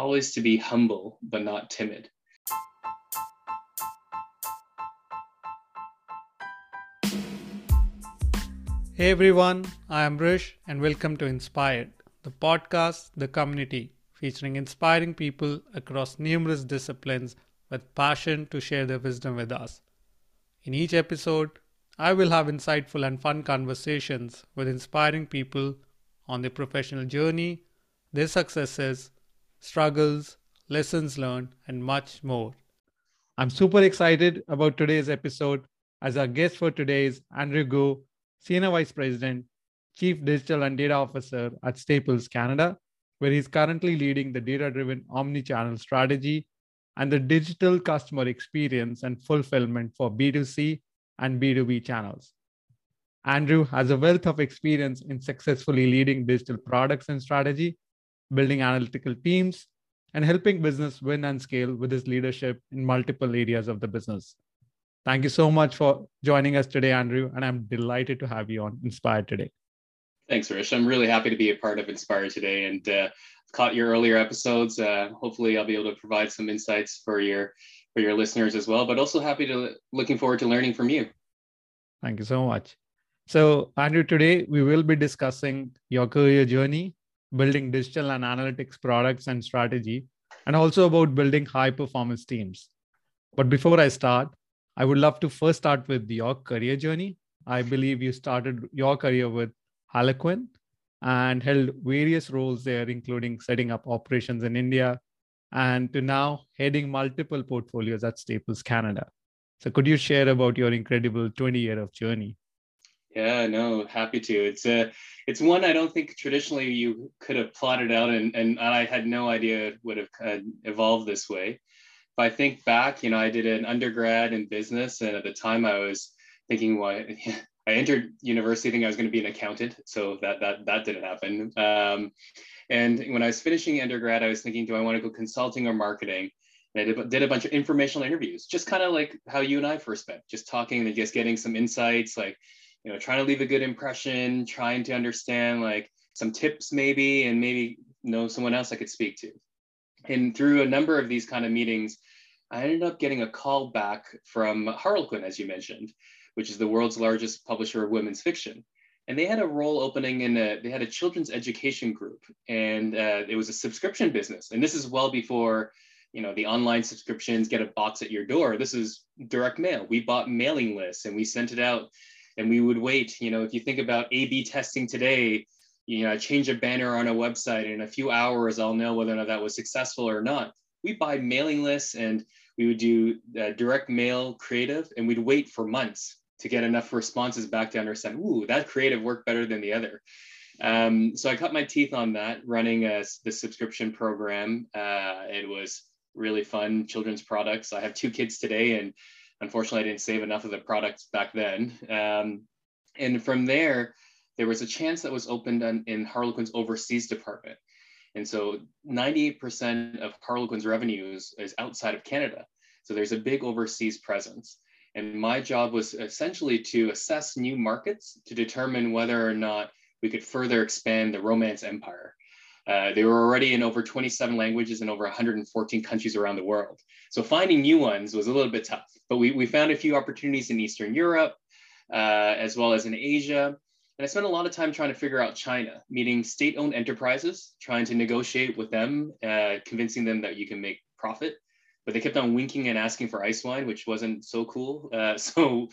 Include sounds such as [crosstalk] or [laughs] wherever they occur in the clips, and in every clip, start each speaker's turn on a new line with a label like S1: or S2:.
S1: always to be humble, but not timid.
S2: Hey everyone, I am Rish and welcome to Inspired, the podcast, the community, featuring inspiring people across numerous disciplines with passion to share their wisdom with us. In each episode, I will have insightful and fun conversations with inspiring people on their professional journey, their successes, struggles, lessons learned, and much more. I'm super excited about today's episode as our guest for today is Andrew Go, Senior Vice President, Chief Digital and Data Officer at Staples Canada, where he's currently leading the data driven omni-channel strategy and the digital customer experience and fulfillment for B2C and B2B channels. Andrew has a wealth of experience in successfully leading digital products and strategy, building analytical teams, and helping business win and scale with his leadership in multiple areas of the business. Thank you so much for joining us today, Andrew, and I'm delighted to have you on Inspired today.
S1: Thanks, Rish. I'm really happy to be a part of Inspired today and uh, caught your earlier episodes. Uh, hopefully, I'll be able to provide some insights for your for your listeners as well. But also happy to looking forward to learning from you.
S2: Thank you so much. So, Andrew, today we will be discussing your career journey, building digital and analytics products and strategy, and also about building high performance teams. But before I start, I would love to first start with your career journey. I believe you started your career with Harlequin and held various roles there, including setting up operations in India and to now heading multiple portfolios at Staples Canada. So, could you share about your incredible 20 year of journey?
S1: Yeah, no, happy to. It's a, it's one I don't think traditionally you could have plotted out, and and I had no idea it would have uh, evolved this way. If I think back, you know, I did an undergrad in business, and at the time I was thinking, well, [laughs] I entered university thinking I was going to be an accountant, so that that that didn't happen. Um, and when I was finishing undergrad, I was thinking, do I want to go consulting or marketing? And I did, did a bunch of informational interviews, just kind of like how you and I first met, just talking and just getting some insights, like you know, trying to leave a good impression, trying to understand like some tips maybe, and maybe know someone else I could speak to. And through a number of these kind of meetings, I ended up getting a call back from Harlequin, as you mentioned which is the world's largest publisher of women's fiction. And they had a role opening in a, they had a children's education group and uh, it was a subscription business. And this is well before, you know, the online subscriptions get a box at your door. This is direct mail. We bought mailing lists and we sent it out and we would wait. You know, if you think about A-B testing today, you know, I change a banner on a website and in a few hours, I'll know whether or not that was successful or not. We buy mailing lists and we would do uh, direct mail creative and we'd wait for months to get enough responses back to understand, ooh, that creative worked better than the other. Um, so I cut my teeth on that running a, the subscription program. Uh, it was really fun, children's products. I have two kids today, and unfortunately, I didn't save enough of the products back then. Um, and from there, there was a chance that was opened on, in Harlequin's overseas department. And so 98% of Harlequin's revenues is outside of Canada. So there's a big overseas presence. And my job was essentially to assess new markets to determine whether or not we could further expand the Romance empire. Uh, they were already in over 27 languages in over 114 countries around the world. So finding new ones was a little bit tough, but we, we found a few opportunities in Eastern Europe, uh, as well as in Asia. And I spent a lot of time trying to figure out China, meeting state owned enterprises, trying to negotiate with them, uh, convincing them that you can make profit but they kept on winking and asking for ice wine, which wasn't so cool. Uh, [laughs] so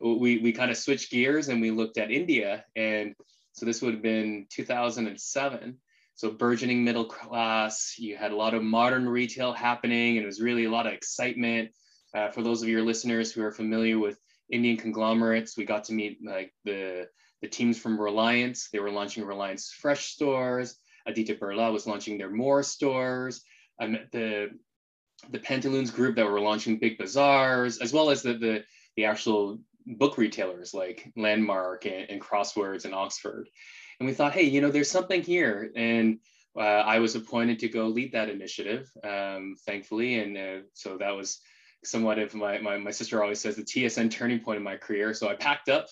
S1: we, we kind of switched gears and we looked at India. And so this would have been 2007. So burgeoning middle class, you had a lot of modern retail happening, and it was really a lot of excitement. Uh, for those of your listeners who are familiar with Indian conglomerates, we got to meet like the the teams from Reliance. They were launching Reliance Fresh stores. Aditya Birla was launching their More stores. I met the the Pantaloons group that were launching big bazaars, as well as the the, the actual book retailers like Landmark and, and, Crosswords and Oxford. And we thought, hey, you know, there's something here. And uh, I was appointed to go lead that initiative, um, thankfully. And uh, so that was somewhat of my, my, my sister always says the TSN turning point in my career. So I packed up,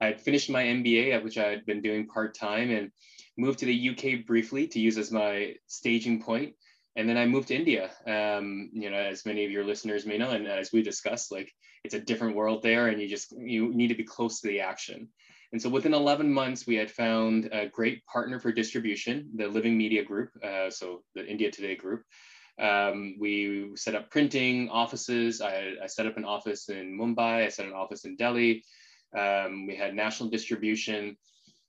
S1: I had finished my MBA, which I had been doing part time, and moved to the UK briefly to use as my staging point and then I moved to India. Um, you know, as many of your listeners may know, and as we discussed, like it's a different world there, and you just you need to be close to the action. And so within 11 months, we had found a great partner for distribution, the Living Media Group, uh, so the India Today Group. Um, we set up printing offices. I, I, set up an office in Mumbai. I set an office in Delhi. Um, we had national distribution,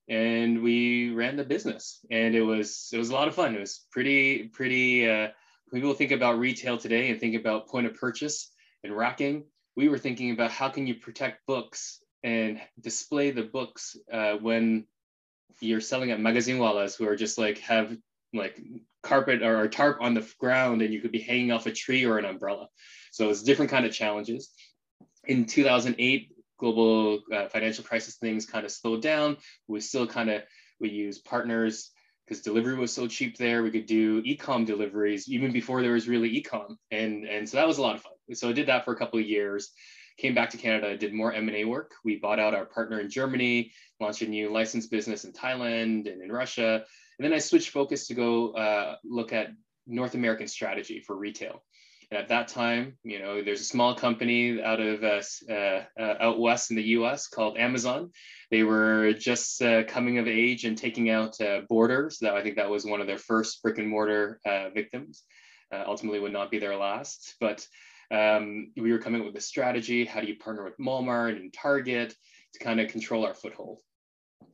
S1: and we ran the business. And it was it was a lot of fun. It was pretty pretty. Uh, people think about retail today and think about point of purchase and racking. We were thinking about how can you protect books and display the books uh, when you're selling at magazine wallas who are just like have like carpet or, or tarp on the ground and you could be hanging off a tree or an umbrella. So it's different kind of challenges. In 2008, global uh, financial crisis things kind of slowed down. We still kind of we use partners because delivery was so cheap there. We could do e-com deliveries even before there was really e-com, and and so that was a lot of fun. So I did that for a couple of years came back to Canada, did more M&A work. We bought out our partner in Germany, launched a new licensed business in Thailand and in Russia. And then I switched focus to go uh, look at North American strategy for retail. And at that time, you know, there's a small company out of uh, uh, uh out west in the U.S. called Amazon. They were just uh, coming of age and taking out uh, Borders. That I think that was one of their first brick and mortar victims. ultimately, would not be their last, but um, we were coming up with a strategy. How do you partner with Walmart and Target to kind of control our foothold?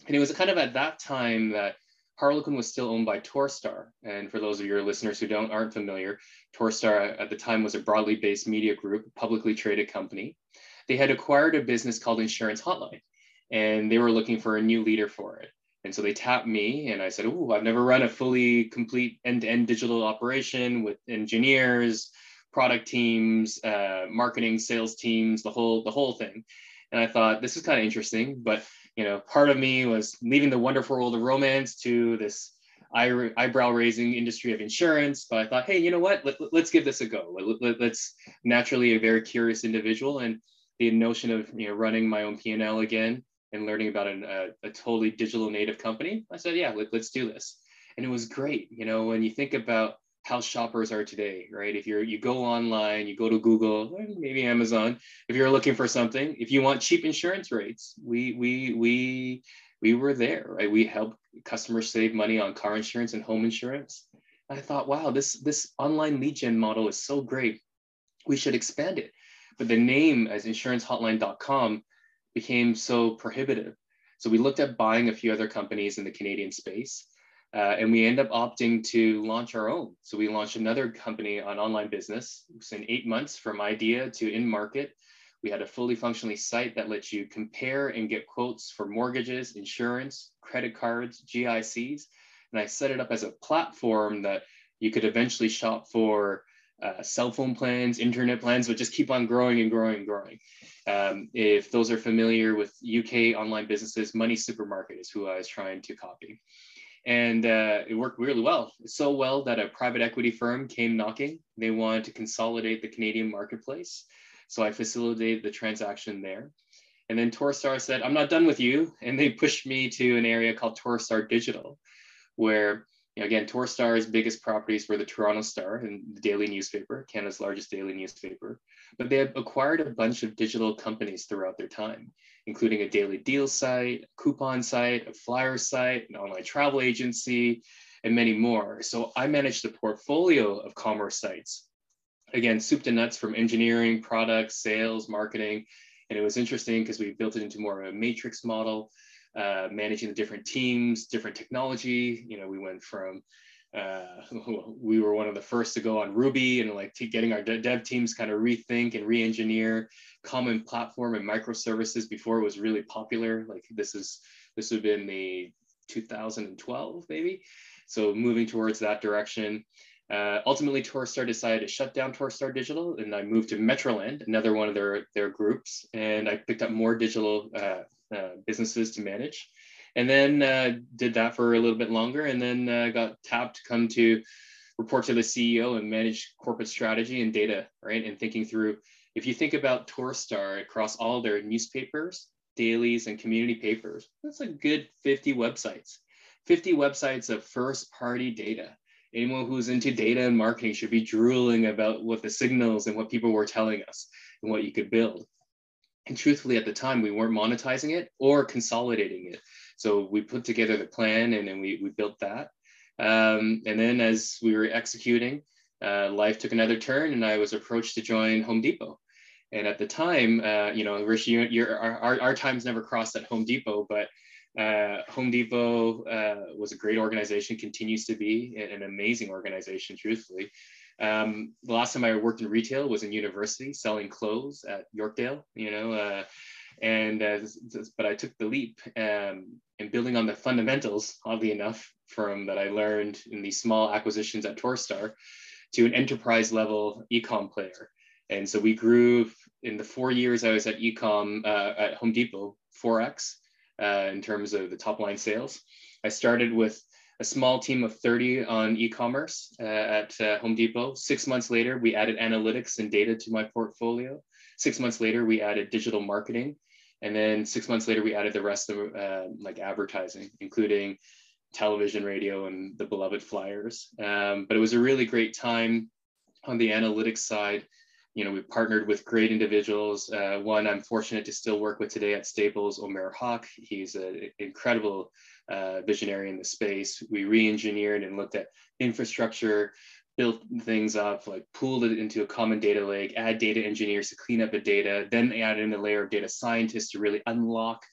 S1: And it was kind of at that time that Harlequin was still owned by Torstar. And for those of your listeners who don't aren't familiar, Torstar at the time was a broadly based media group, publicly traded company. They had acquired a business called Insurance Hotline, and they were looking for a new leader for it. And so they tapped me, and I said, "Oh, I've never run a fully complete end-to-end digital operation with engineers, product teams, uh, marketing, sales teams, the whole the whole thing. And I thought this is kind of interesting, but you know, part of me was leaving the wonderful world of romance to this eye, eyebrow raising industry of insurance. But I thought, hey, you know what? Let, us give this a go. Let, us naturally a very curious individual, and the notion of you know running my own P&L again and learning about an, a, a totally digital native company. I said, yeah, let, let's do this. And it was great. You know, when you think about how shoppers are today, right? If you're you go online, you go to Google, maybe Amazon, if you're looking for something, if you want cheap insurance rates, we we we we were there, right? We help customers save money on car insurance and home insurance. I thought, wow, this this online lead gen model is so great. We should expand it. But the name as insurancehotline.com became so prohibitive. So we looked at buying a few other companies in the Canadian space uh, and we end up opting to launch our own. So we launched another company on online business. It's in eight months from idea to in market. We had a fully functionally site that lets you compare and get quotes for mortgages, insurance, credit cards, GICs. And I set it up as a platform that you could eventually shop for uh, cell phone plans, internet plans, but just keep on growing and growing and growing. Um, if those are familiar with UK online businesses, Money Supermarket is who I was trying to copy and uh, it worked really well. So well that a private equity firm came knocking. They wanted to consolidate the Canadian marketplace, so I facilitated the transaction there. And then Torstar said, "I'm not done with you," and they pushed me to an area called Torstar Digital, where you know, again Torstar's biggest properties were the Toronto Star and the daily newspaper, Canada's largest daily newspaper. But they had acquired a bunch of digital companies throughout their time including a daily deal site, a coupon site, a flyer site, an online travel agency, and many more. So I managed a portfolio of commerce sites. Again, soup to nuts from engineering, products, sales, marketing. And it was interesting because we built it into more of a matrix model, uh, managing the different teams, different technology. You know, we went from uh, [laughs] we were one of the first to go on Ruby and like getting our dev teams kind of rethink and re-engineer common platform and microservices before it was really popular. Like this is this would have been the 2012 maybe. So moving towards that direction. Uh, ultimately, Torstar decided to shut down Torstar Digital, and I moved to Metroland, another one of their their groups, and I picked up more digital uh, uh, businesses to manage. And then uh, did that for a little bit longer and then uh, got tapped to come to report to the ceo and manage corporate strategy and data right? And thinking through if you think about torstar across all their newspapers dailies and community papers that's a good 50 websites. 50 websites of first party data. Anyone who's into data and marketing should be drooling about what the signals and what people were telling us and what you could build. And truthfully, at the time, we weren't monetizing it or consolidating it. So we put together the plan and then we, we built that. Um, and then as we were executing, uh, life took another turn and I was approached to join Home Depot. And at the time, uh, you know, Rishi, you're, our, our times never crossed at Home Depot, but uh, Home Depot uh, was a great organization, continues to be an amazing organization, truthfully. Um, the last time I worked in retail was in university selling clothes at Yorkdale, you know, uh, and uh, but I took the leap um, and building on the fundamentals, oddly enough, from that I learned in these small acquisitions at Torstar to an enterprise level ecom player. And so we grew in the four years I was at ecom uh, at Home Depot, 4x uh, in terms of the top line sales. I started with a small team of 30 on e-commerce uh, at uh, Home Depot. Six months later, we added analytics and data to my portfolio. Six months later, we added digital marketing. And then six months later, we added the rest of uh, like advertising, including television, radio, and the beloved flyers. Um, but it was a really great time on the analytics side you know, we partnered with great individuals. Uh, one I'm fortunate to still work with today at Staples, Omer Hawk. He's an incredible uh, visionary in the space. We re-engineered and looked at infrastructure, built things up, like pooled it into a common data lake, add data engineers to clean up the data, then add in a layer of data scientists to really unlock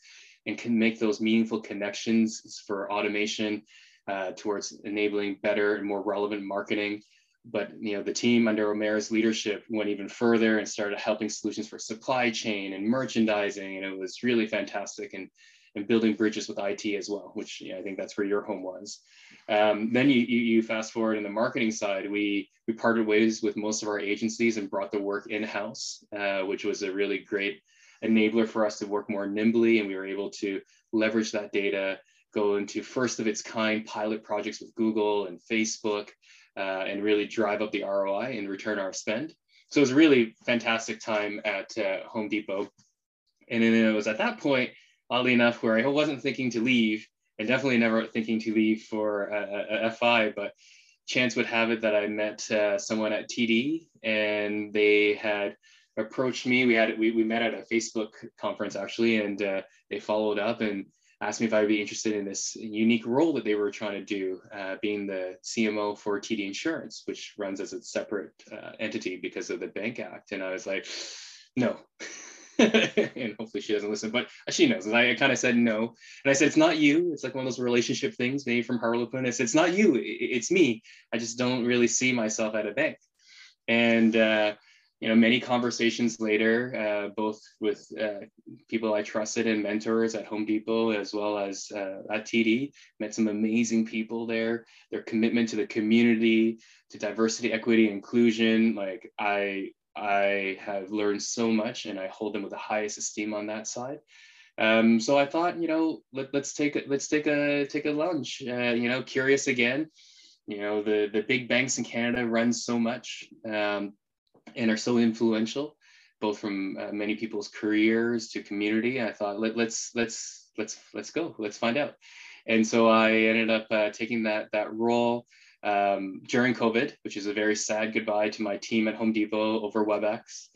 S1: and can make those meaningful connections for automation uh, towards enabling better and more relevant marketing but you know the team under Omer's leadership went even further and started helping solutions for supply chain and merchandising, and it was really fantastic. And and building bridges with IT as well, which I think that's where your home was. Um, then you, you, you fast forward in the marketing side, we we parted ways with most of our agencies and brought the work in house, uh, which was a really great enabler for us to work more nimbly, and we were able to leverage that data, go into first of its kind pilot projects with Google and Facebook, uh, and really drive up the ROI and return our spend. So it was a really fantastic time at uh, Home Depot. And then it was at that point, oddly enough, where I wasn't thinking to leave and definitely never thinking to leave for a, a FI, but chance would have it that I met uh, someone at TD and they had approached me. We had we, we met at a Facebook conference actually, and uh, they followed up and asked me if I'd be interested in this unique role that they were trying to do, uh, being the CMO for TD Insurance, which runs as a separate uh, entity because of the Bank Act. And I was like, no. [laughs] [laughs] and hopefully she doesn't listen, but she knows. And I kind of said no. And I said, it's not you. It's like one of those relationship things, maybe from Harlequin. I said, it's not you. It's me. I just don't really see myself at a bank. And uh, you know, many conversations later, uh, both with uh, people I trusted and mentors at Home Depot as well as uh, at TD, met some amazing people there. Their commitment to the community, to diversity, equity, inclusion, like I, I have learned so much, and I hold them with the highest esteem on that side. Um, so I thought, you know, let, us take a, let's take a take a lunch. Uh, you know, curious again. You know, the the big banks in Canada run so much. Um, and are so influential, both from uh, many people's careers to community. I thought Let, let's let's let's let's go. Let's find out. And so I ended up uh, taking that that role um, during COVID, which is a very sad goodbye to my team at Home Depot over WebEx,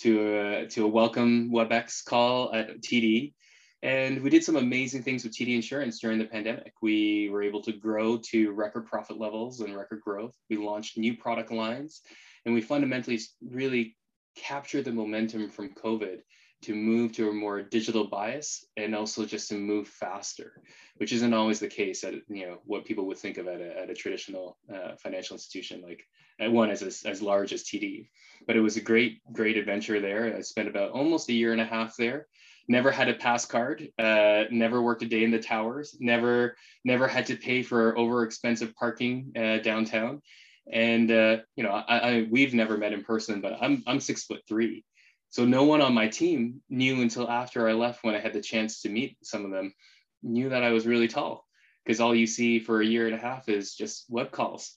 S1: to a, to a welcome WebEx call at TD. And we did some amazing things with TD Insurance during the pandemic. We were able to grow to record profit levels and record growth. We launched new product lines and we fundamentally really captured the momentum from COVID to move to a more digital bias and also just to move faster, which isn't always the case at you know what people would think of at a, at a traditional uh, financial institution like at one as, as, as large as TD. But it was a great great adventure there. I spent about almost a year and a half there. Never had a pass card. Uh, never worked a day in the towers. Never never had to pay for over expensive parking uh, downtown and uh, you know, I, I, we've never met in person, but I'm I'm six foot three, so no one on my team knew until after I left when I had the chance to meet some of them, knew that I was really tall, because all you see for a year and a half is just web calls,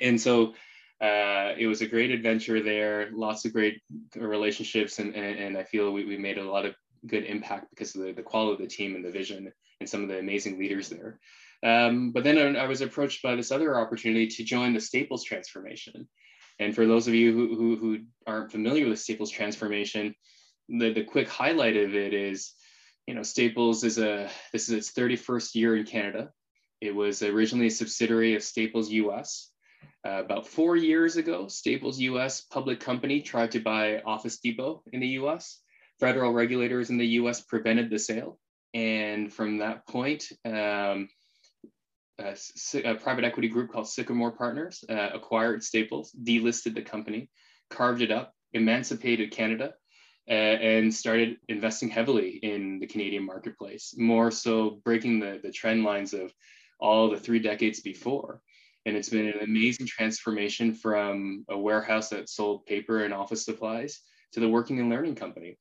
S1: and so uh, it was a great adventure there, lots of great relationships, and and, and I feel we, we made a lot of good impact because of the, the quality of the team and the vision and some of the amazing leaders there. Um, but then I was approached by this other opportunity to join the Staples transformation. And for those of you who, who, who aren't familiar with Staples transformation, the, the quick highlight of it is, you know, Staples is a, this is its 31st year in Canada. It was originally a subsidiary of Staples US. Uh, about four years ago, Staples US public company tried to buy Office Depot in the US. Federal regulators in the US prevented the sale. And from that point, um, a, private equity group called Sycamore Partners uh, acquired Staples, delisted the company, carved it up, emancipated Canada, uh, and started investing heavily in the Canadian marketplace, more so breaking the, the trend lines of all the three decades before. And it's been an amazing transformation from a warehouse that sold paper and office supplies to the working and learning company.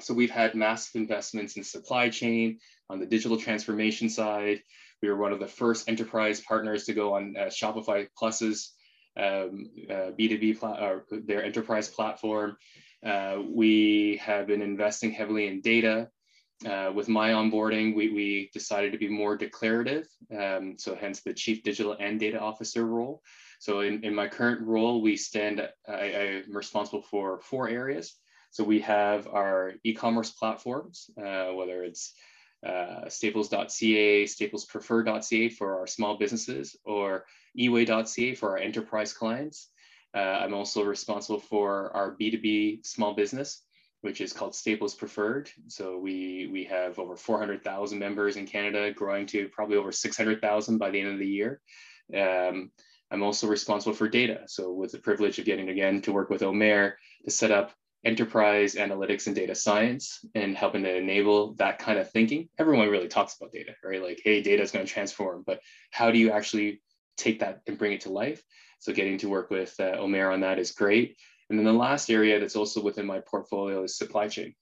S1: So we've had massive investments in supply chain, on the digital transformation side. We were one of the first enterprise partners to go on uh, Shopify Plus's um, uh, B2B, pla- or their enterprise platform. Uh, we have been investing heavily in data. Uh, with my onboarding, we, we decided to be more declarative. Um, so hence the chief digital and data officer role. So in, in my current role, we stand, I, I'm responsible for four areas. So we have our e-commerce platforms, uh, whether it's uh, staples.ca, staplespreferred.ca for our small businesses, or eway.ca for our enterprise clients. Uh, I'm also responsible for our B2B small business, which is called Staples Preferred. So we, we have over 400,000 members in Canada, growing to probably over 600,000 by the end of the year. Um, I'm also responsible for data. So with the privilege of getting again to work with Omer to set up enterprise analytics and data science and helping to enable that kind of thinking. Everyone really talks about data, right? Like, hey, data is going to transform, but how do you actually take that and bring it to life? So getting to work with uh, Omer on that is great. And then the last area that's also within my portfolio is supply chain.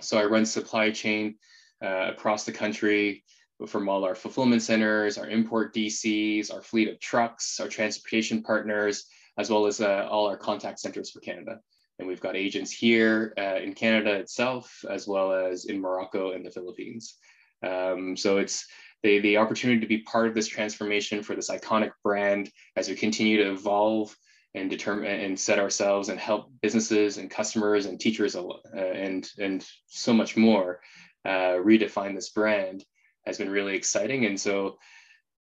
S1: So I run supply chain uh, across the country from all our fulfillment centers, our import DCs, our fleet of trucks, our transportation partners, as well as uh, all our contact centers for Canada. And we've got agents here uh, in Canada itself, as well as in Morocco and the Philippines. Um, so it's the, the opportunity to be part of this transformation for this iconic brand as we continue to evolve and determine and set ourselves and help businesses and customers and teachers uh, and, and so much more uh, redefine this brand has been really exciting. And so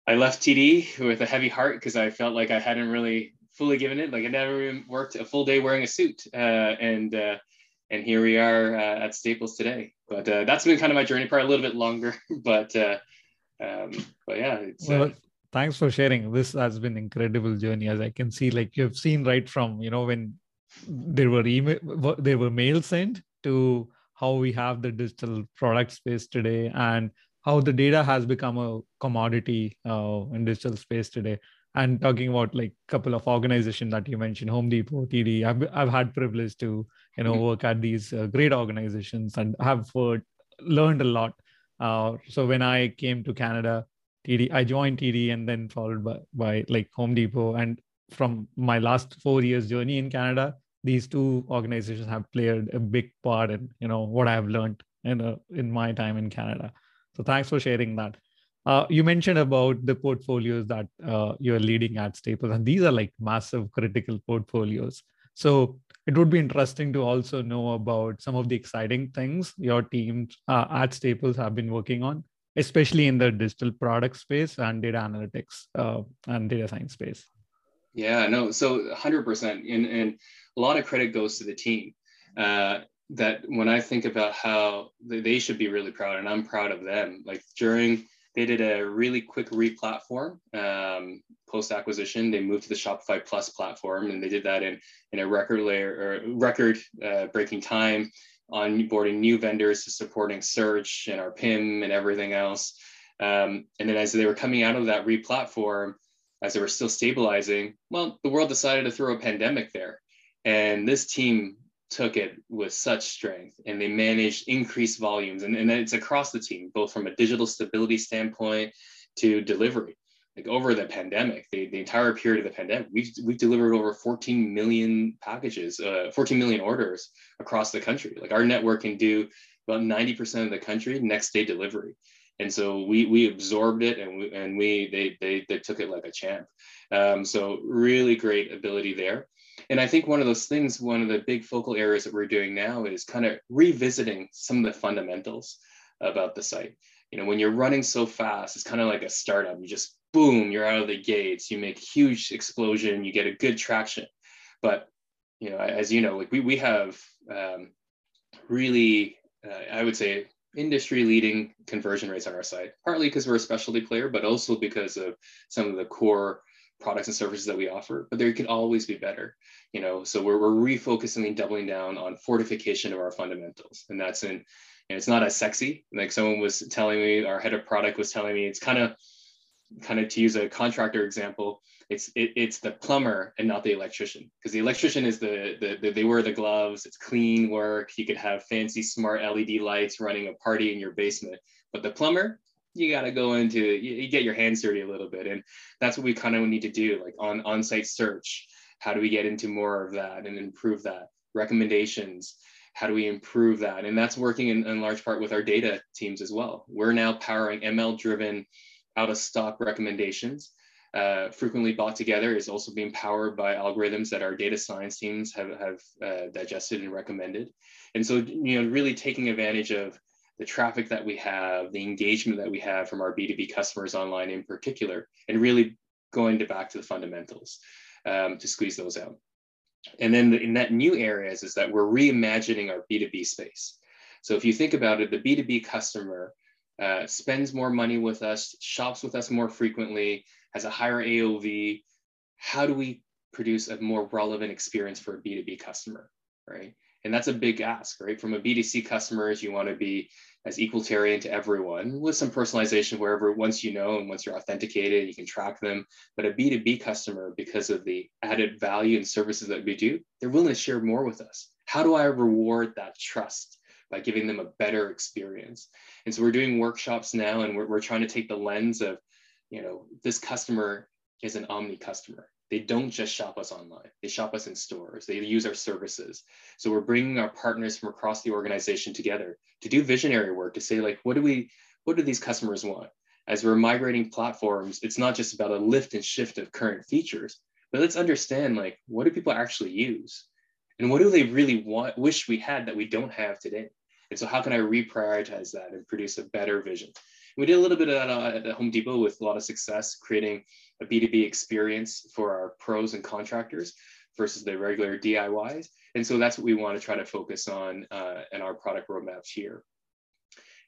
S1: I left TD with a heavy heart because I felt like I hadn't really fully given it. Like I never even worked a full day wearing a suit, uh, and uh, and here we are uh, at Staples today. But uh, that's been kind of my journey, probably a little bit longer. [laughs] But uh, um, but yeah. Uh,
S2: well, thanks for sharing. This has been incredible journey, as I can see. Like you've seen right from you know when there were email, there were mail sent to how we have the digital product space today and how the data has become a commodity in digital space today and talking about like a couple of organizations that you mentioned home depot td i've, I've had privilege to you know mm-hmm. work at these uh, great organizations and have uh, learned a lot. Uh, so when i came to canada td i joined td and then followed by, by like home depot. And from my last four years journey in canada these two organizations have played a big part in you know what i have learned in, uh, in my time in canada. So thanks for sharing that uh, you mentioned about the portfolios that uh, you're leading at Staples, and these are like massive critical portfolios. So it would be interesting to also know about some of the exciting things your team uh, at Staples have been working on, especially in the digital product space and data analytics uh, and data science space.
S1: Yeah, no, so 100%. And, and a lot of credit goes to the team. Uh, that when I think about how they should be really proud, and I'm proud of them. Like during they did a really quick replatform um, post acquisition. They moved to the Shopify Plus platform, and they did that in in a record layer or record uh, breaking time, onboarding new vendors to supporting search and our PIM and everything else. Um, and then as they were coming out of that re-platform, as they were still stabilizing, well, the world decided to throw a pandemic there, and this team took it with such strength and they managed increased volumes. And, and it's across the team both from a digital stability standpoint to delivery. Like over the pandemic the, the entire period of the pandemic we've, we've delivered over 14 million packages uh, 14 million orders across the country. Like our network can do about 90% of the country next day delivery. And so we we absorbed it and we and we they they, they took it like a champ. Um, so really great ability there and i think one of those things one of the big focal areas that we're doing now is kind of revisiting some of the fundamentals about the site. You know when you're running so fast it's kind of like a startup. You just boom you're out of the gates. You make huge explosion. You get a good traction. But you know as you know like we, we have um, really uh, i would say industry leading conversion rates on our site, partly because we're a specialty player, but also because of some of the core products and services that we offer, but there can always be better, you know, so we're, we're refocusing and doubling down on fortification of our fundamentals. And that's in, and it's not as sexy. Like someone was telling me, our head of product was telling me, it's kind of, kind of to use a contractor example, it's it, it's the plumber and not the electrician because the electrician is the, the, the they wear the gloves it's clean work you could have fancy smart led lights running a party in your basement but the plumber you got to go into you, you, get your hands dirty a little bit and that's what we kind of need to do like on on-site search. How do we get into more of that and improve that? Recommendations. How do we improve that? And that's working in, in large part with our data teams as well. We're now powering ml driven out of stock recommendations. Uh, frequently bought together is also being powered by algorithms that our data science teams have, have uh, digested and recommended. And so, you know, really taking advantage of the traffic that we have, the engagement that we have from our B2B customers online in particular, and really going to back to the fundamentals um, to squeeze those out. And then in that new areas is that we're reimagining our B2B space. So if you think about it, the B2B customer uh, spends more money with us, shops with us more frequently, has a higher AOV. How do we produce a more relevant experience for a B2B customer, right? And that's a big ask, right? From a B2C customers, you want to be as equalitarian to everyone with some personalization wherever once you know and once you're authenticated, you can track them. But a B2B customer, because of the added value and services that we do, they're willing to share more with us. How do I reward that trust? by giving them a better experience. And so we're doing workshops now and we're, we're trying to take the lens of you know, this customer is an omni customer. They don't just shop us online. They shop us in stores. They use our services. So we're bringing our partners from across the organization together to do visionary work to say like, what do we, what do these customers want? As we're migrating platforms, it's not just about a lift and shift of current features, but let's understand like, what do people actually use? And what do they really want, wish we had that we don't have today? And so how can I reprioritize that and produce a better vision? We did a little bit of that uh, at Home Depot with a lot of success, creating a B2B experience for our pros and contractors versus the regular DIYs. And so that's what we want to try to focus on uh, in our product roadmaps here.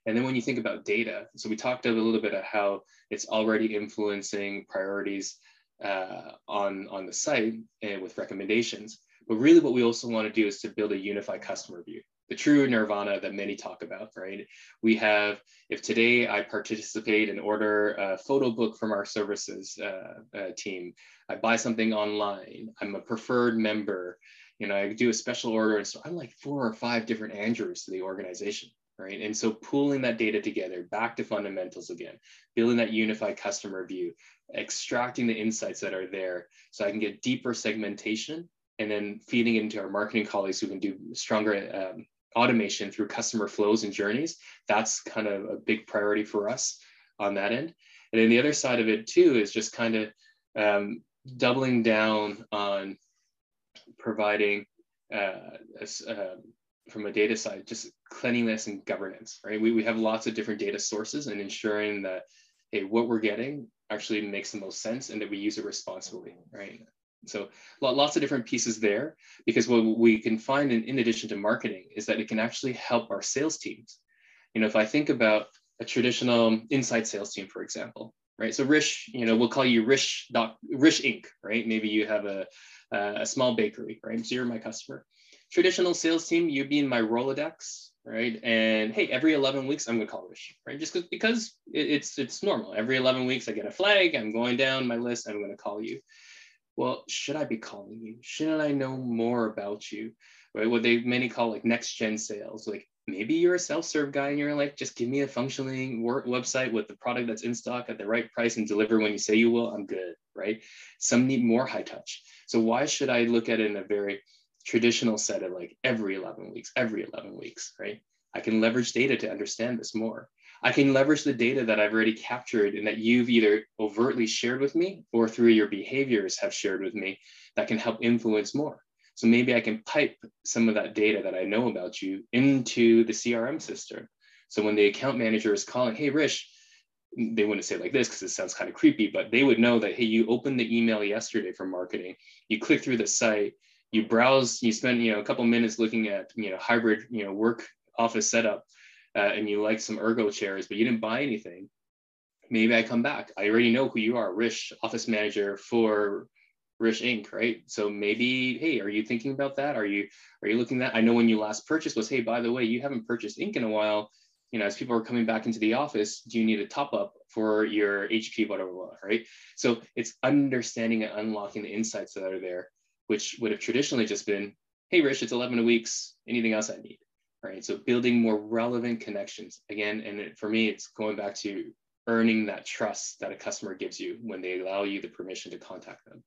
S1: And then when you think about data, so we talked a little bit of how it's already influencing priorities uh, on, on the site and with recommendations. But really what we also want to do is to build a unified customer view the true nirvana that many talk about, right? We have, if today I participate and order a photo book from our services uh, uh, team, I buy something online, I'm a preferred member, you know, I do a special order. And so I'm like four or five different Andrews to the organization, right? And so pooling that data together, back to fundamentals again, building that unified customer view, extracting the insights that are there so I can get deeper segmentation and then feeding it into our marketing colleagues who can do stronger um, automation through customer flows and journeys. That's kind of a big priority for us on that end. And then the other side of it too is just kind of um, doubling down on providing uh, uh, from a data side, just cleanliness and governance, right? We, we have lots of different data sources and ensuring that, hey, what we're getting actually makes the most sense and that we use it responsibly, right? So lots of different pieces there because what we can find in, in addition to marketing is that it can actually help our sales teams. You know, if I think about a traditional inside sales team, for example, right? So Rish, you know, we'll call you Rish Doc, Rish Inc., right? Maybe you have a, a small bakery, right? So you're my customer. Traditional sales team, you'd be in my Rolodex, right? And hey, every 11 weeks, I'm gonna call Rish, right? Just because it's it's normal. Every 11 weeks, I get a flag. I'm going down my list. I'm gonna call you well, should I be calling you? Shouldn't I know more about you? Right? What they many call like next gen sales. Like maybe you're a self-serve guy and you're like, just give me a functioning work website with the product that's in stock at the right price and deliver when you say you will. I'm good, right? Some need more high touch. So why should I look at it in a very traditional set of like every 11 weeks, every 11 weeks, right? I can leverage data to understand this more. I can leverage the data that I've already captured and that you've either overtly shared with me or through your behaviors have shared with me that can help influence more. So maybe I can pipe some of that data that I know about you into the CRM system. So when the account manager is calling, hey, Rish, they wouldn't say like this because it sounds kind of creepy, but they would know that, hey, you opened the email yesterday for marketing, you click through the site, you browse, you spend, you know, a couple minutes looking at, you know, hybrid, you know, work office setup, uh, and you like some ergo chairs, but you didn't buy anything. Maybe I come back. I already know who you are, Rish, office manager for Rish Inc. Right. So maybe, hey, are you thinking about that? Are you are you looking at? That? I know when you last purchased was, hey, by the way, you haven't purchased ink in a while you know, as people are coming back into the office, do you need a top up for your HP, whatever, right? So it's understanding and unlocking the insights that are there, which would have traditionally just been, hey, Rish, it's 11 weeks, anything else I need, right? So building more relevant connections. Again, and it, for me, it's going back to earning that trust that a customer gives you when they allow you the permission to contact them.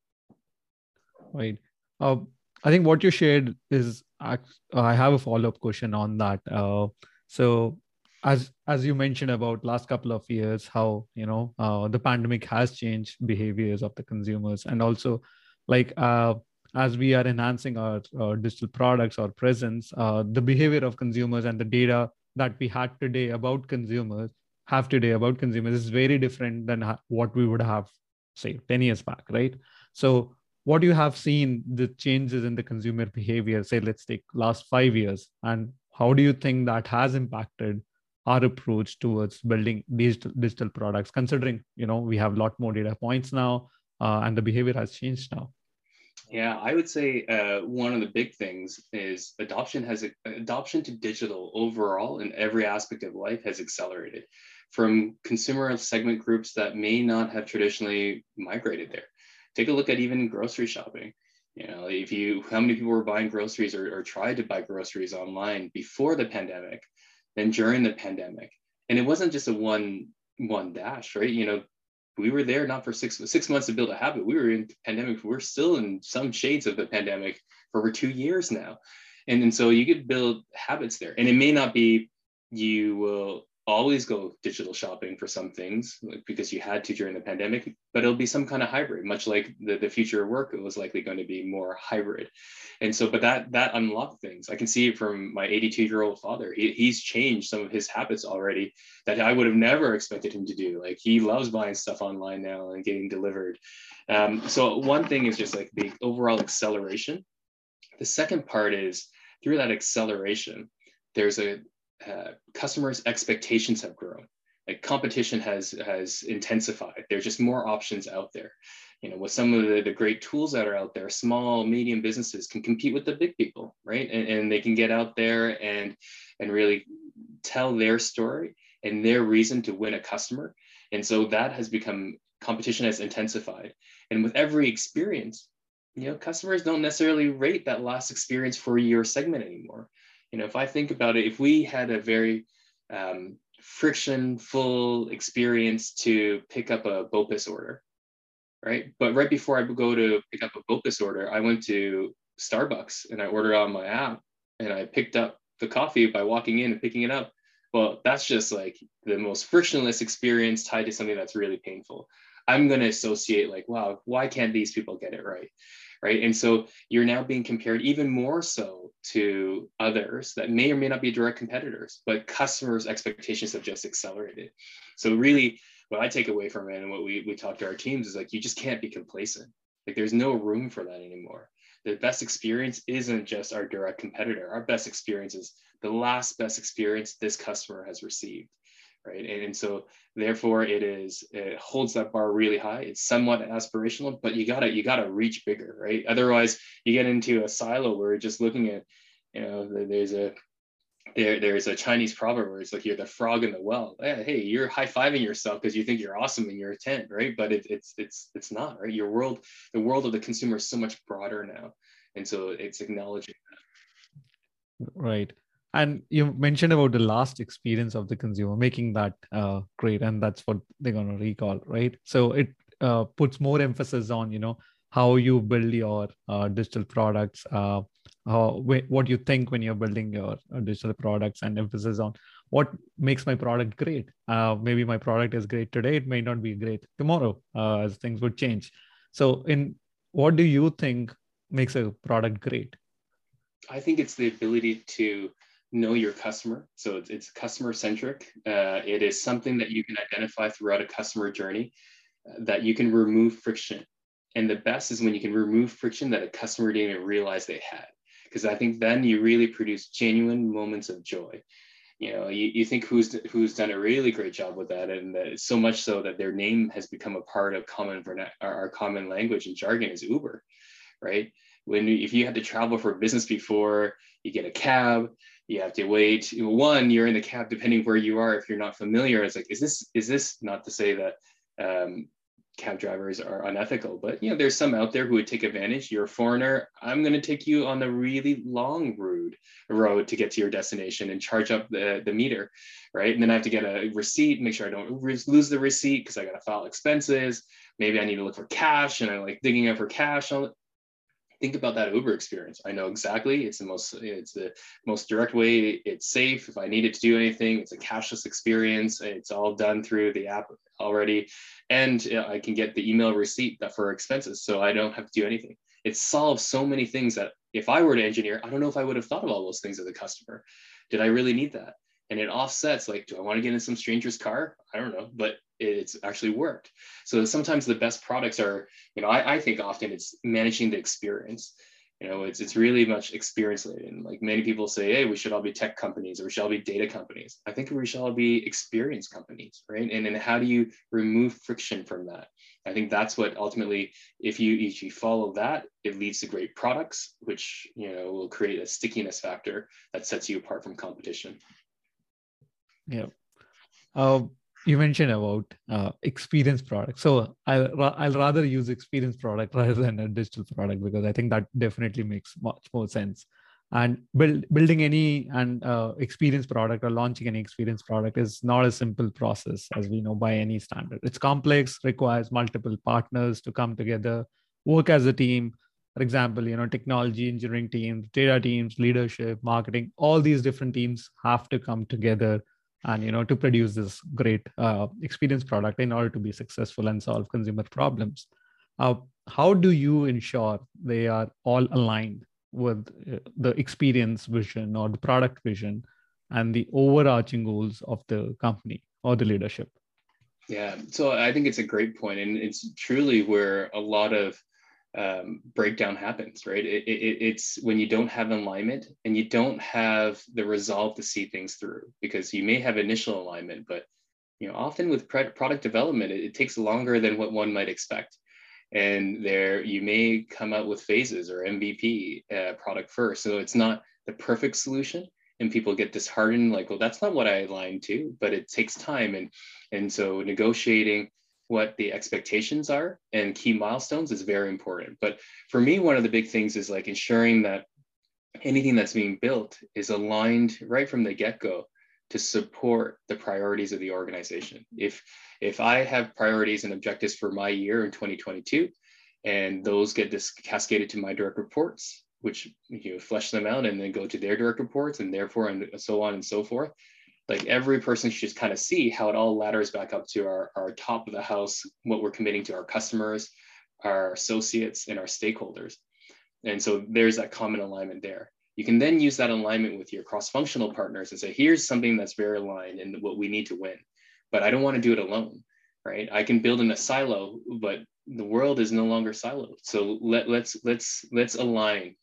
S2: Right. Uh, I think what you shared is, I have a follow up question on that. Uh, so as as you mentioned about last couple of years how you know uh, the pandemic has changed behaviors of the consumers and also like uh, as we are enhancing our, our digital products or presence uh, the behavior of consumers and the data that we had today about consumers have today about consumers is very different than what we would have say 10 years back right? So what you have seen the changes in the consumer behavior say let's take last 5 years and how do you think that has impacted our approach towards building digital digital products considering you know we have a lot more data points now uh, and the behavior has changed now
S1: yeah i would say uh, one of the big things is adoption has adoption to digital overall in every aspect of life has accelerated from consumer segment groups that may not have traditionally migrated there take a look at even grocery shopping you know if you how many people were buying groceries or, or tried to buy groceries online before the pandemic than during the pandemic. And it wasn't just a one one dash, right? You know, we were there not for six six months to build a habit. We were in pandemic. We're still in some shades of the pandemic for over two years now, and and so you could build habits there. And it may not be you will always go digital shopping for some things like because you had to during the pandemic but it'll be some kind of hybrid much like the, the future of work it was likely going to be more hybrid. And so but that that unlocked things. I can see it from my 82 year old father. He, he's changed some of his habits already that i would have never expected him to do. Like he loves buying stuff online now and getting delivered. Um, so one thing is just like the overall acceleration. The second part is through that acceleration there's a uh, customers' expectations have grown. Like competition has has intensified. There's just more options out there. You know, with some of the, the great tools that are out there, small, medium businesses can compete with the big people, right? And, and they can get out there and and really tell their story and their reason to win a customer. And so that has become competition has intensified. And with every experience, you know, customers don't necessarily rate that last experience for your segment anymore you know, if I think about it, if we had a very um, friction-full experience to pick up a BOPUS order, right? But right before I go to pick up a BOPUS order, I went to Starbucks and I ordered on my app and I picked up the coffee by walking in and picking it up. Well, that's just like the most frictionless experience tied to something that's really painful. I'm going to associate like, wow, why can't these people get it right? Right? And so you're now being compared even more so to others that may or may not be direct competitors, but customers' expectations have just accelerated. So really, what I take away from it and what we, we talk to our teams is like, you just can't be complacent. Like there's no room for that anymore. The best experience isn't just our direct competitor. Our best experience is the last best experience this customer has received right? And, and so therefore it is it holds that bar really high. It's somewhat aspirational, but you gotta you gotta reach bigger, right? Otherwise you get into a silo where you're just looking at, you know, there's a there, there's a Chinese proverb where it's like you're the frog in the well. Hey, you're high fiving yourself because you think you're awesome in your tent, right? But it, it's it's it's not, right? Your world, the world of the consumer is so much broader now, and so it's acknowledging that.
S2: Right and you mentioned about the last experience of the consumer making that uh, great and that's what they're going to recall right so it uh, puts more emphasis on you know how you build your uh, digital products uh, uh, what you think when you're building your uh, digital products and emphasis on what makes my product great. Uh, maybe my product is great today; it may not be great tomorrow, as things would change. So, in what do you think makes a product great?
S1: I think it's the ability to know your customer. So it's, it's customer centric. Uh, it is something that you can identify throughout a customer journey uh, that you can remove friction. And the best is when you can remove friction that a customer didn't even realize they had. Because I think then you really produce genuine moments of joy. You know, you, you think who's who's done a really great job with that, and uh, so much so that their name has become a part of common our, our common language and jargon is Uber, right? When if you had to travel for business before, you get a cab, you have to wait. One you're in the cab depending where you are if you're not familiar it's like is this is this not to say that um, cab drivers are unethical but you know there's some out there who would take advantage. You're a foreigner. I'm going to take you on the really long road road to get to your destination and charge up the, the meter right? And then i have to get a receipt make sure i don't lose the receipt because i got to file expenses. Maybe i need to look for cash and i'm like digging up for cash think about that Uber experience. I know exactly. It's the most it's the most direct way. It's safe. If I needed to do anything, it's a cashless experience. It's all done through the app already, and I can get the email receipt that for expenses, so I don't have to do anything. It solves so many things that if I were to engineer, I don't know if I would have thought of all those things as a customer. Did I really need that? And it offsets like, do I want to get in some stranger's car? I don't know, but it's actually worked. So sometimes the best products are, you know, I, I think often it's managing the experience. You know, it's it's really much experience laden. Like many people say, hey, we should all be tech companies or we should all be data companies. I think we should all be experience companies, right? And then how do you remove friction from that? I think that's what ultimately, if you if you follow that, it leads to great products, which you know will create a stickiness factor that sets you apart from competition.
S2: Yeah. Um, you mentioned about uh, experience product. So I'll, I'll rather use experience product [laughs] rather than a digital product because i think that definitely makes much more sense. And build, building any and uh, experience product or launching any experience product is not a simple process as we know by any standard. It's complex requires multiple partners to come together work as a team. For example you know technology engineering teams data teams leadership marketing all these different teams have to come together and you know to produce this great uh, experience product in order to be successful and solve consumer problems. Uh, how do you ensure they are all aligned with uh, the experience vision or the product vision and the overarching goals of the company or the leadership?
S1: Yeah. So i think it's a great point and it's truly where a lot of um, breakdown happens, right? It, it, it's when you don't have alignment and you don't have the resolve to see things through because you may have initial alignment, but you know, often with product development, it, it takes longer than what one might expect. And there you may come out with phases or MVP uh, product first. So it's not the perfect solution and people get disheartened like, well, that's not what I aligned to, but it takes time. And, and so negotiating what the expectations are and key milestones is very important. But for me, one of the big things is like ensuring that anything that's being built is aligned right from the get-go to support the priorities of the organization. If if I have priorities and objectives for my year in 2022, and those get cascaded to my direct reports, which you know, flesh them out and then go to their direct reports, and therefore and so on and so forth, like every person should just kind of see how it all ladders back up to our, our top of the house, what we're committing to our customers, our associates, and our stakeholders. And so there's that common alignment there. You can then use that alignment with your cross-functional partners and say, here's something that's very aligned and what we need to win. But I don't want to do it alone, right? I can build in a silo, but the world is no longer siloed. So let, let's let's let's align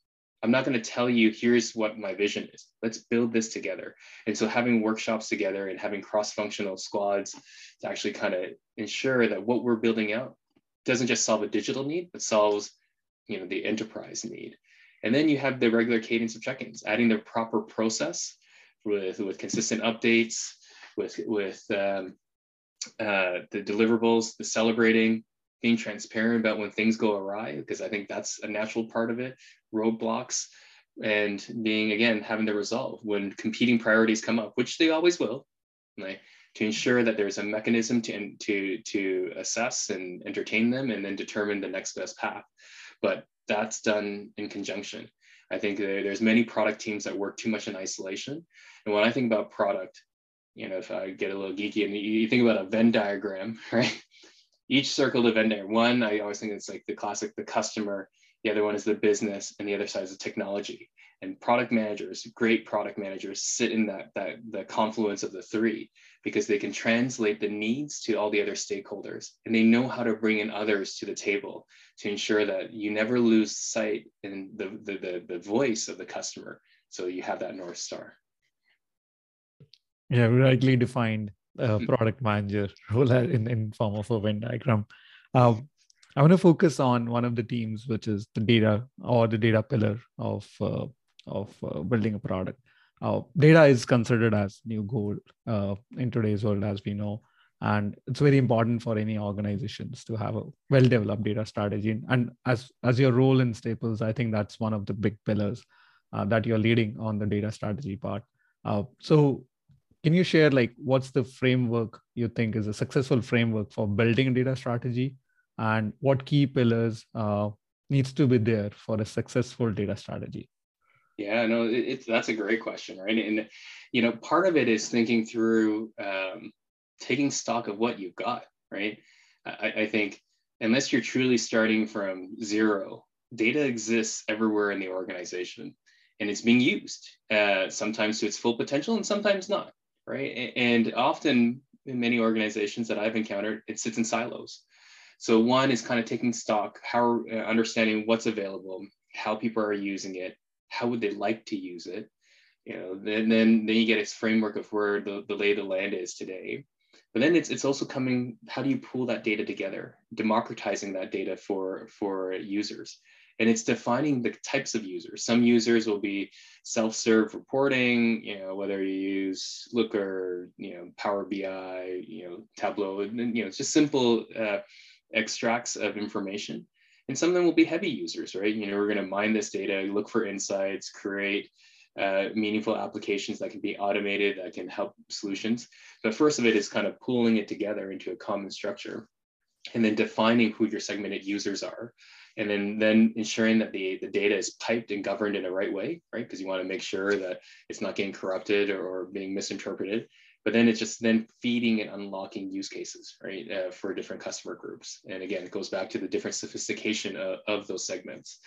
S1: I'm not going to tell you, here's what my vision is. Let's build this together. And so having workshops together and having cross-functional squads to actually kind of ensure that what we're building out doesn't just solve a digital need, but solves, you know, the enterprise need. And then you have the regular cadence of check-ins, adding the proper process with, with consistent updates, with, with um, uh, the deliverables, the celebrating, being transparent about when things go awry, because I think that's a natural part of it, roadblocks, and being, again, having the resolve when competing priorities come up, which they always will, right? to ensure that there's a mechanism to, to, to assess and entertain them and then determine the next best path. But that's done in conjunction. I think there's many product teams that work too much in isolation. And when I think about product, you know, if I get a little geeky and you think about a Venn diagram, [laughs] right? Each circle of Venn diagram, one, I always think it's like the classic, the customer, the other one is the business, and the other side is the technology. And product managers, great product managers, sit in that that the confluence of the three because they can translate the needs to all the other stakeholders, and they know how to bring in others to the table to ensure that you never lose sight in the the the, the voice of the customer. So you have that north star.
S2: Yeah, rightly defined uh, product manager role in in form of a Venn diagram. Um, I want to focus on one of the teams, which is the data or the data pillar of uh, of uh, building a product. Uh, data is considered as new gold uh, in today's world, as we know, and it's very important for any organizations to have a well-developed data strategy. And as as your role in Staples, I think that's one of the big pillars uh, that you're leading on the data strategy part. Uh, so, can you share like what's the framework you think is a successful framework for building a data strategy and what key pillars uh, needs to be there for a successful data strategy?
S1: Yeah no it, it's that's a great question right? And you know part of it is thinking through um, taking stock of what you've got right? I, I think unless you're truly starting from zero data exists everywhere in the organization and it's being used uh, sometimes to its full potential and sometimes not right? And often in many organizations that i've encountered it sits in silos so one is kind of taking stock, how uh, understanding what's available, how people are using it, how would they like to use it, you know. Then then then you get its framework of where the, the lay of the land is today. But then it's it's also coming. How do you pull that data together, democratizing that data for for users? and it's defining the types of users. Some users will be self-serve reporting, you know, whether you use Looker, you know, Power BI, you know, Tableau, you know, just simple uh, extracts of information. And some of them will be heavy users, right? You know, we're going to mine this data, look for insights, create uh, meaningful applications that can be automated, that can help solutions. But first of it is kind of pulling it together into a common structure and then defining who your segmented users are and then then ensuring that the, the data is piped and governed in the right way right because you want to make sure that it's not getting corrupted or, or being misinterpreted but then it's just then feeding and unlocking use cases right uh, for different customer groups. And again it goes back to the different sophistication of, of those segments.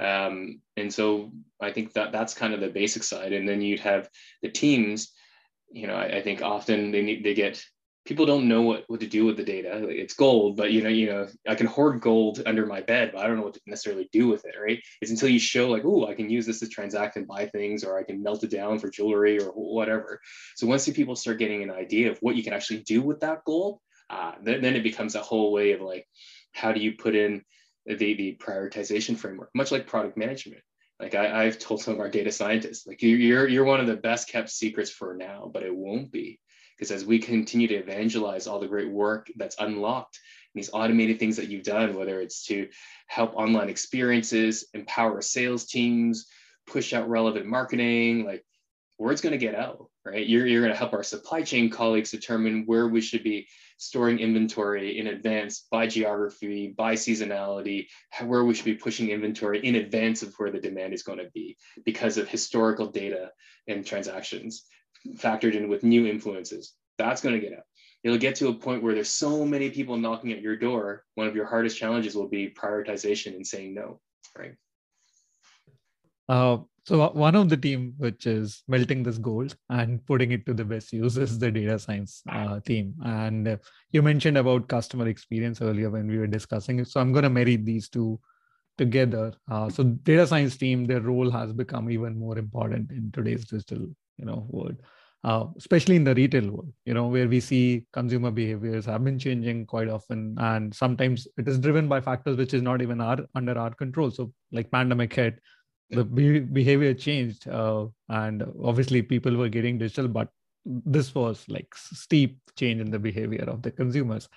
S1: Um, and so i think that that's kind of the basic side. And then you'd have the teams you know i, I think often they need they get people don't know what, what to do with the data. It's gold, but you know, you know, I can hoard gold under my bed, but I don't know what to necessarily do with it, right? It's until you show like, oh, I can use this to transact and buy things, or I can melt it down for jewelry or whatever. So once people start getting an idea of what you can actually do with that gold, uh, then, then it becomes a whole way of like, how do you put in the, the prioritization framework, much like product management. Like I, have told some of our data scientists, like you're you're one of the best kept secrets for now, but it won't be because as we continue to evangelize all the great work that's unlocked these automated things that you've done, whether it's to help online experiences, empower sales teams, push out relevant marketing, like word's going to get out, right? You're, you're going to help our supply chain colleagues determine where we should be storing inventory in advance by geography, by seasonality, where we should be pushing inventory in advance of where the demand is going to be because of historical data and transactions factored in with new influences. That's going to get out. It'll get to a point where there's so many people knocking at your door. One of your hardest challenges will be prioritization and saying no, right?
S2: Uh, so one of the team which is melting this gold and putting it to the best use is the data science uh, team. And you mentioned about customer experience earlier when we were discussing it. So I'm going to marry these two together. Uh, so data science team, their role has become even more important in today's digital you know world uh, especially in the retail world you know where we see consumer behaviors have been changing quite often. And sometimes it is driven by factors which is not even our under our control. So like pandemic hit the be- behavior changed uh, and obviously people were getting digital but this was like steep change in the behavior of the consumers.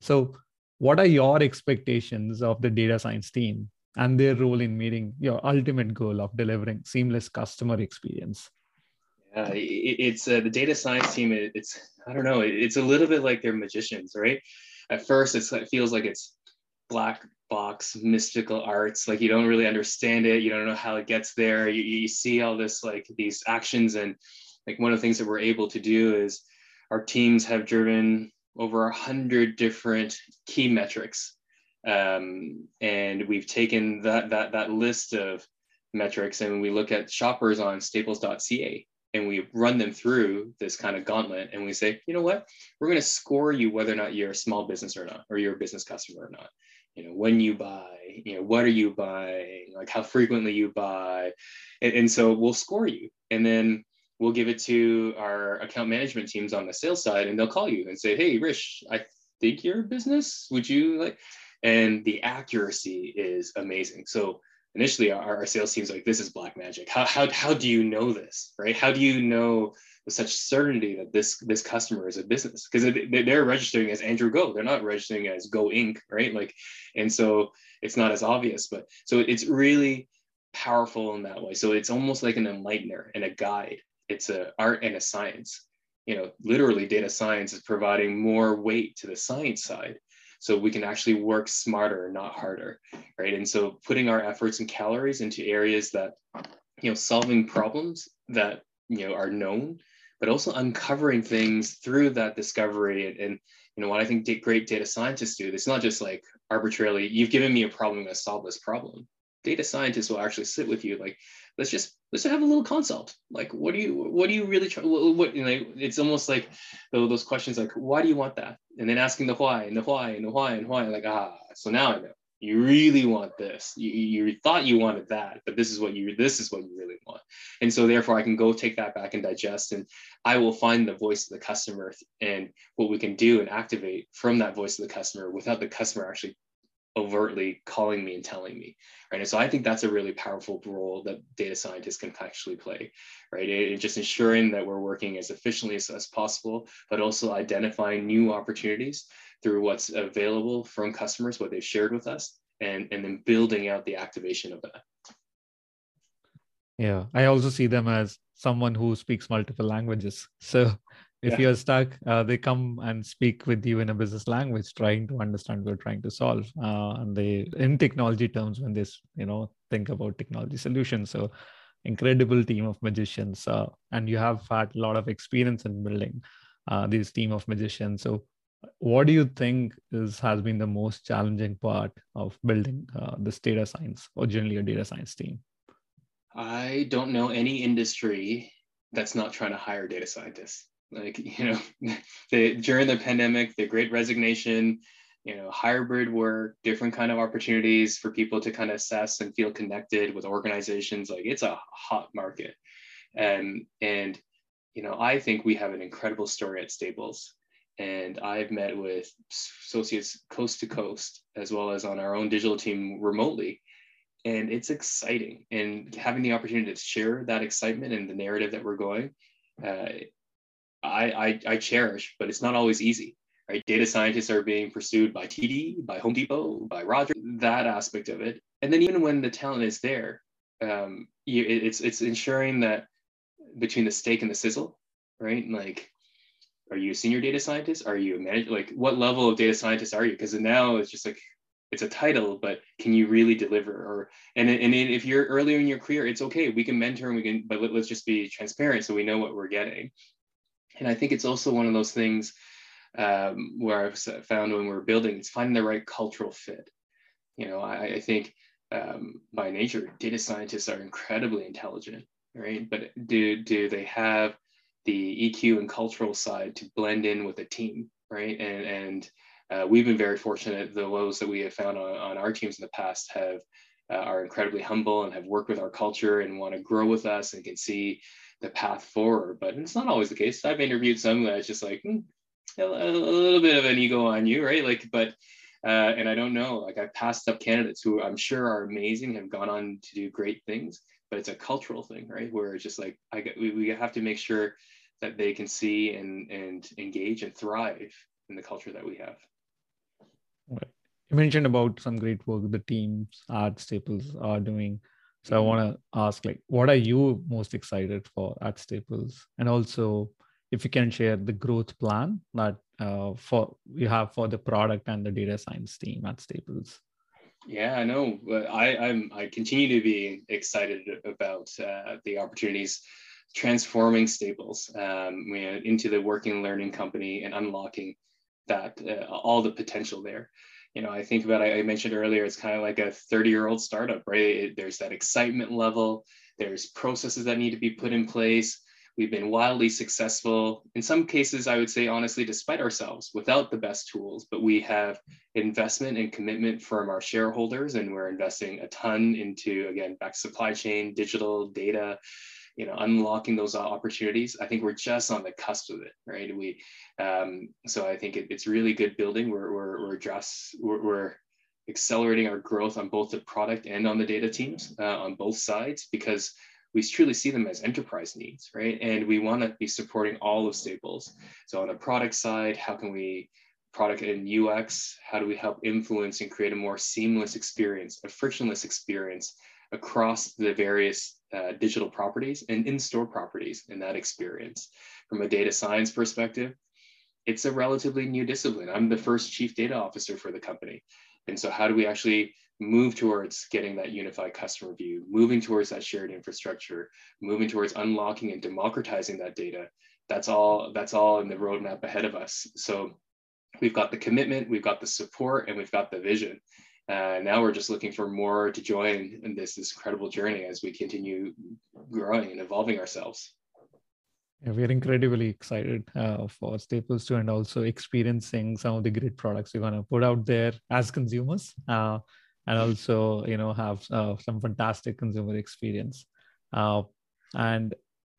S2: So what are your expectations of the data science team and their role in meeting your ultimate goal of delivering seamless customer experience
S1: it, it's uh, the data science team. It, it's I don't know. It, it's a little bit like they're magicians, right? At first, it feels like it's black box mystical arts like you don't really understand it you don't know how it gets there you, you see all this like these actions and like one of the things that we're able to do is our teams have driven over a hundred different key metrics um, and we've taken that that that list of metrics and we look at shoppers on staples.ca and we run them through this kind of gauntlet and we say you know what? We're going to score you whether or not you're a small business or not or you're a business customer or not. You know when you buy you know what are you buying? Like how frequently you buy. And, and so we'll score you and then we'll give it to our account management teams on the sales side and they'll call you and say hey Rish i think you're a business would you like? And the accuracy is amazing. So initially our, our sales team's like this is black magic. How, how, how do you know this right? How do you know with such certainty that this this customer is a business? Because they're registering as andrew go. They're not registering as go inc right? Like and so it's not as obvious but so it's really powerful in that way. So it's almost like an enlightener and a guide. It's a art and a science. You know literally data science is providing more weight to the science side so we can actually work smarter not harder right? And so putting our efforts and calories into areas that you know solving problems that you know are known but also uncovering things through that discovery. And, and you know what i think great data scientists do it's not just like arbitrarily you've given me a problem i'm to solve this problem. Data scientists will actually sit with you like let's just let's have a little consult. Like what do you what do you really try what, what you know it's almost like those questions like why do you want that and then asking the why and the why and the why and why like ah so now i know. You really want this. You, you thought you wanted that but this is what you this is what you really want. And so therefore i can go take that back and digest and i will find the voice of the customer and what we can do and activate from that voice of the customer without the customer actually overtly calling me and telling me right? And so i think that's a really powerful role that data scientists can actually play right? It, just ensuring that we're working as efficiently as, as possible but also identifying new opportunities through what's available from customers what they've shared with us and and then building out the activation of that.
S2: Yeah i also see them as someone who speaks multiple languages. So if yeah. you're stuck uh, they come and speak with you in a business language trying to understand what you're trying to solve uh, and they in technology terms when they you know think about technology solutions. So incredible team of magicians uh, and you have had a lot of experience in building uh, this team of magicians. So what do you think is has been the most challenging part of building uh, this data science or generally a data science team?
S1: I don't know any industry that's not trying to hire data scientists like [laughs] you know during the pandemic the great resignation you know hybrid work different kind of opportunities for people to kind of assess and feel connected with organizations like it's a hot market. And and you know i think we have an incredible story at staples. And i've met with associates coast to coast as well as on our own digital team remotely. And it's exciting. And having the opportunity to share that excitement and the narrative that we're going uh, I, I, I cherish, but it's not always easy. Right? Data scientists are being pursued by TD, by Home Depot, by Roger. That aspect of it, and then even when the talent is there, um, you, it's it's ensuring that between the steak and the sizzle, right? Like, are you a senior data scientist? Are you a manager? Like, what level of data scientist are you? Because now it's just like it's a title, but can you really deliver? Or and and if you're earlier in your career, it's okay. We can mentor and we can, but let, us just be transparent so we know what we're getting. And I think it's also one of those things um, where I've found when we're building, it's finding the right cultural fit. You know, I, I think um, by nature, data scientists are incredibly intelligent, right? But do do they have the EQ and cultural side to blend in with a team, right? And and uh, we've been very fortunate. The those that we have found on, on our teams in the past have uh, are incredibly humble and have worked with our culture and want to grow with us and can see the path forward. But it's not always the case. I've interviewed some that's just like hmm, a, a, little bit of an ego on you, right? Like, but uh, and I don't know. Like I've passed up candidates who I'm sure are amazing, have gone on to do great things, but it's a cultural thing, right? Where it's just like I we, we have to make sure that they can see and and engage and thrive in the culture that we have.
S2: You mentioned about some great work the teams at Staples are doing. So mm-hmm. I want to ask, like, what are you most excited for at Staples, and also if you can share the growth plan that uh, for you have for the product and the data science team at Staples.
S1: Yeah, I know. I I'm I continue to be excited about uh, the opportunities transforming Staples um, you know, into the working learning company and unlocking that uh, all the potential there. You know, I think about I, mentioned earlier, it's kind of like a 30 year old startup, right? It, there's that excitement level. There's processes that need to be put in place. We've been wildly successful. In some cases, I would say, honestly, despite ourselves, without the best tools, but we have investment and commitment from our shareholders, and we're investing a ton into, again, back supply chain, digital data, you know unlocking those opportunities i think we're just on the cusp of it right? We um, so i think it, it's really good building. We're we're, we're just we're, we're, accelerating our growth on both the product and on the data teams uh, on both sides because we truly see them as enterprise needs right? And we want to be supporting all of staples. So on the product side how can we product and ux? How do we help influence and create a more seamless experience a frictionless experience across the various uh, digital properties and in-store properties in that experience. From a data science perspective, it's a relatively new discipline. I'm the first chief data officer for the company. And so how do we actually move towards getting that unified customer view, moving towards that shared infrastructure, moving towards unlocking and democratizing that data? That's all that's all in the roadmap ahead of us. So we've got the commitment, we've got the support, and we've got the vision. Uh, now we're just looking for more to join in this, this incredible journey as we continue growing and evolving ourselves.
S2: Yeah, we're incredibly excited uh, for Staples 2 and also experiencing some of the great products we're going to put out there as consumers uh, and also, you know, have uh, some fantastic consumer experience. Uh, and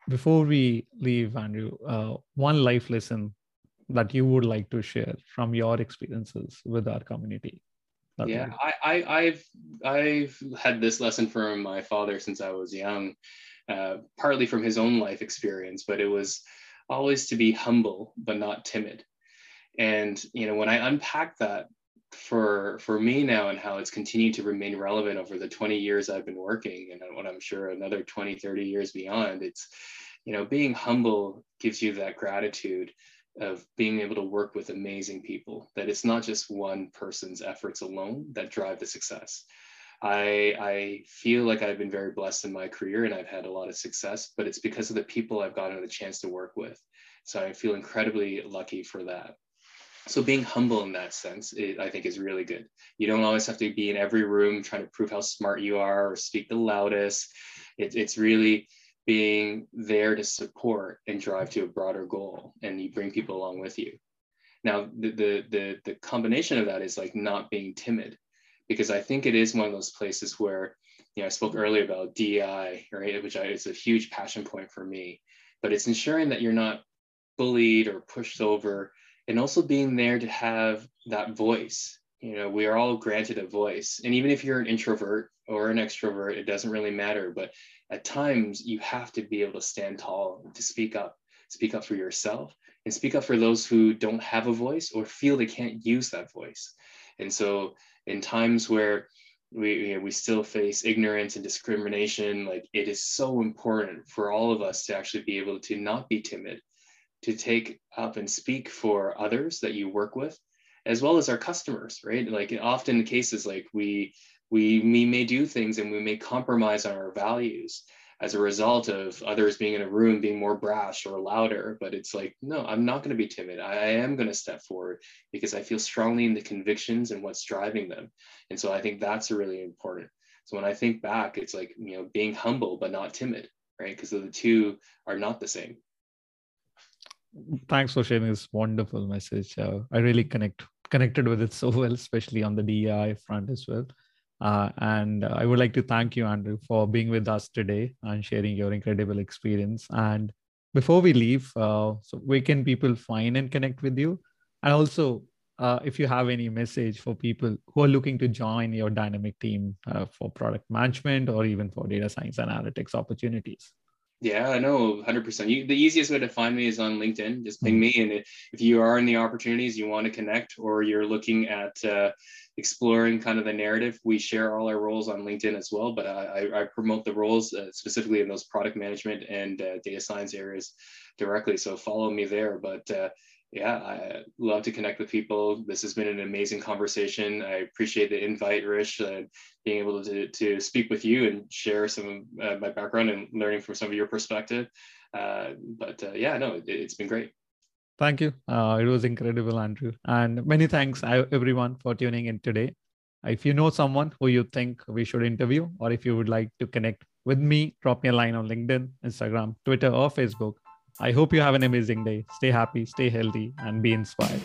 S2: before we leave, Andrew, uh, one life lesson that you would like to share from your experiences with our community
S1: yeah, I, I, have I've had this lesson from my father since I was young, uh, partly from his own life experience, but it was always to be humble but not timid. And you know, when I unpack that for for me now and how it's continued to remain relevant over the 20 years I've been working, and what I'm sure another 20, 30 years beyond, it's you know, being humble gives you that gratitude of being able to work with amazing people that it's not just one person's efforts alone that drive the success I, I feel like I've been very blessed in my career and I've had a lot of success, but it's because of the people I've gotten the chance to work with. So I feel incredibly lucky for that. So being humble in that sense, it, I think is really good. You don't always have to be in every room trying to prove how smart you are or speak the loudest. It, it's really being there to support and drive to a broader goal and you bring people along with you. Now the, the the the, combination of that is like not being timid because i think it is one of those places where you know i spoke earlier about di right which is a huge passion point for me but it's ensuring that you're not bullied or pushed over and also being there to have that voice. You know we are all granted a voice and even if you're an introvert or an extrovert it doesn't really matter but at times you have to be able to stand tall to speak up speak up for yourself and speak up for those who don't have a voice or feel they can't use that voice. And so in times where we we still face ignorance and discrimination like it is so important for all of us to actually be able to not be timid to take up and speak for others that you work with as well as our customers right? Like often the cases like we we, we may do things and we may compromise on our values as a result of others being in a room being more brash or louder. But it's like no i'm not going to be timid. I, I am going to step forward because i feel strongly in the convictions and what's driving them. And so i think that's really important. So when i think back it's like you know being humble but not timid right? Because the two are not the same.
S2: Thanks for sharing this wonderful message uh, i really connect connected with it so well especially on the dei front as well uh, and I would like to thank you, Andrew, for being with us today and sharing your incredible experience. And before we leave, uh, so where can people find and connect with you? And also, uh, if you have any message for people who are looking to join your dynamic team uh, for product management or even for data science analytics opportunities.
S1: Yeah, I know, 100%. You, the easiest way to find me is on LinkedIn. Just ping mm-hmm. me. And if you are in the opportunities, you want to connect, or you're looking at uh, exploring kind of the narrative, we share all our roles on LinkedIn as well. But I, I promote the roles uh, specifically in those product management and uh, data science areas directly. So follow me there. But uh, yeah, I love to connect with people. This has been an amazing conversation. I appreciate the invite, Rish, uh, being able to, to speak with you and share some of uh, my background and learning from some of your perspective. Uh, but uh, yeah, no, it, has been great.
S2: Thank you. Uh, it was incredible, Andrew. And many thanks, everyone, for tuning in today. If you know someone who you think we should interview, or if you would like to connect with me, drop me a line on LinkedIn, Instagram, Twitter, or Facebook I hope you have an amazing day. Stay happy, stay healthy, and be inspired.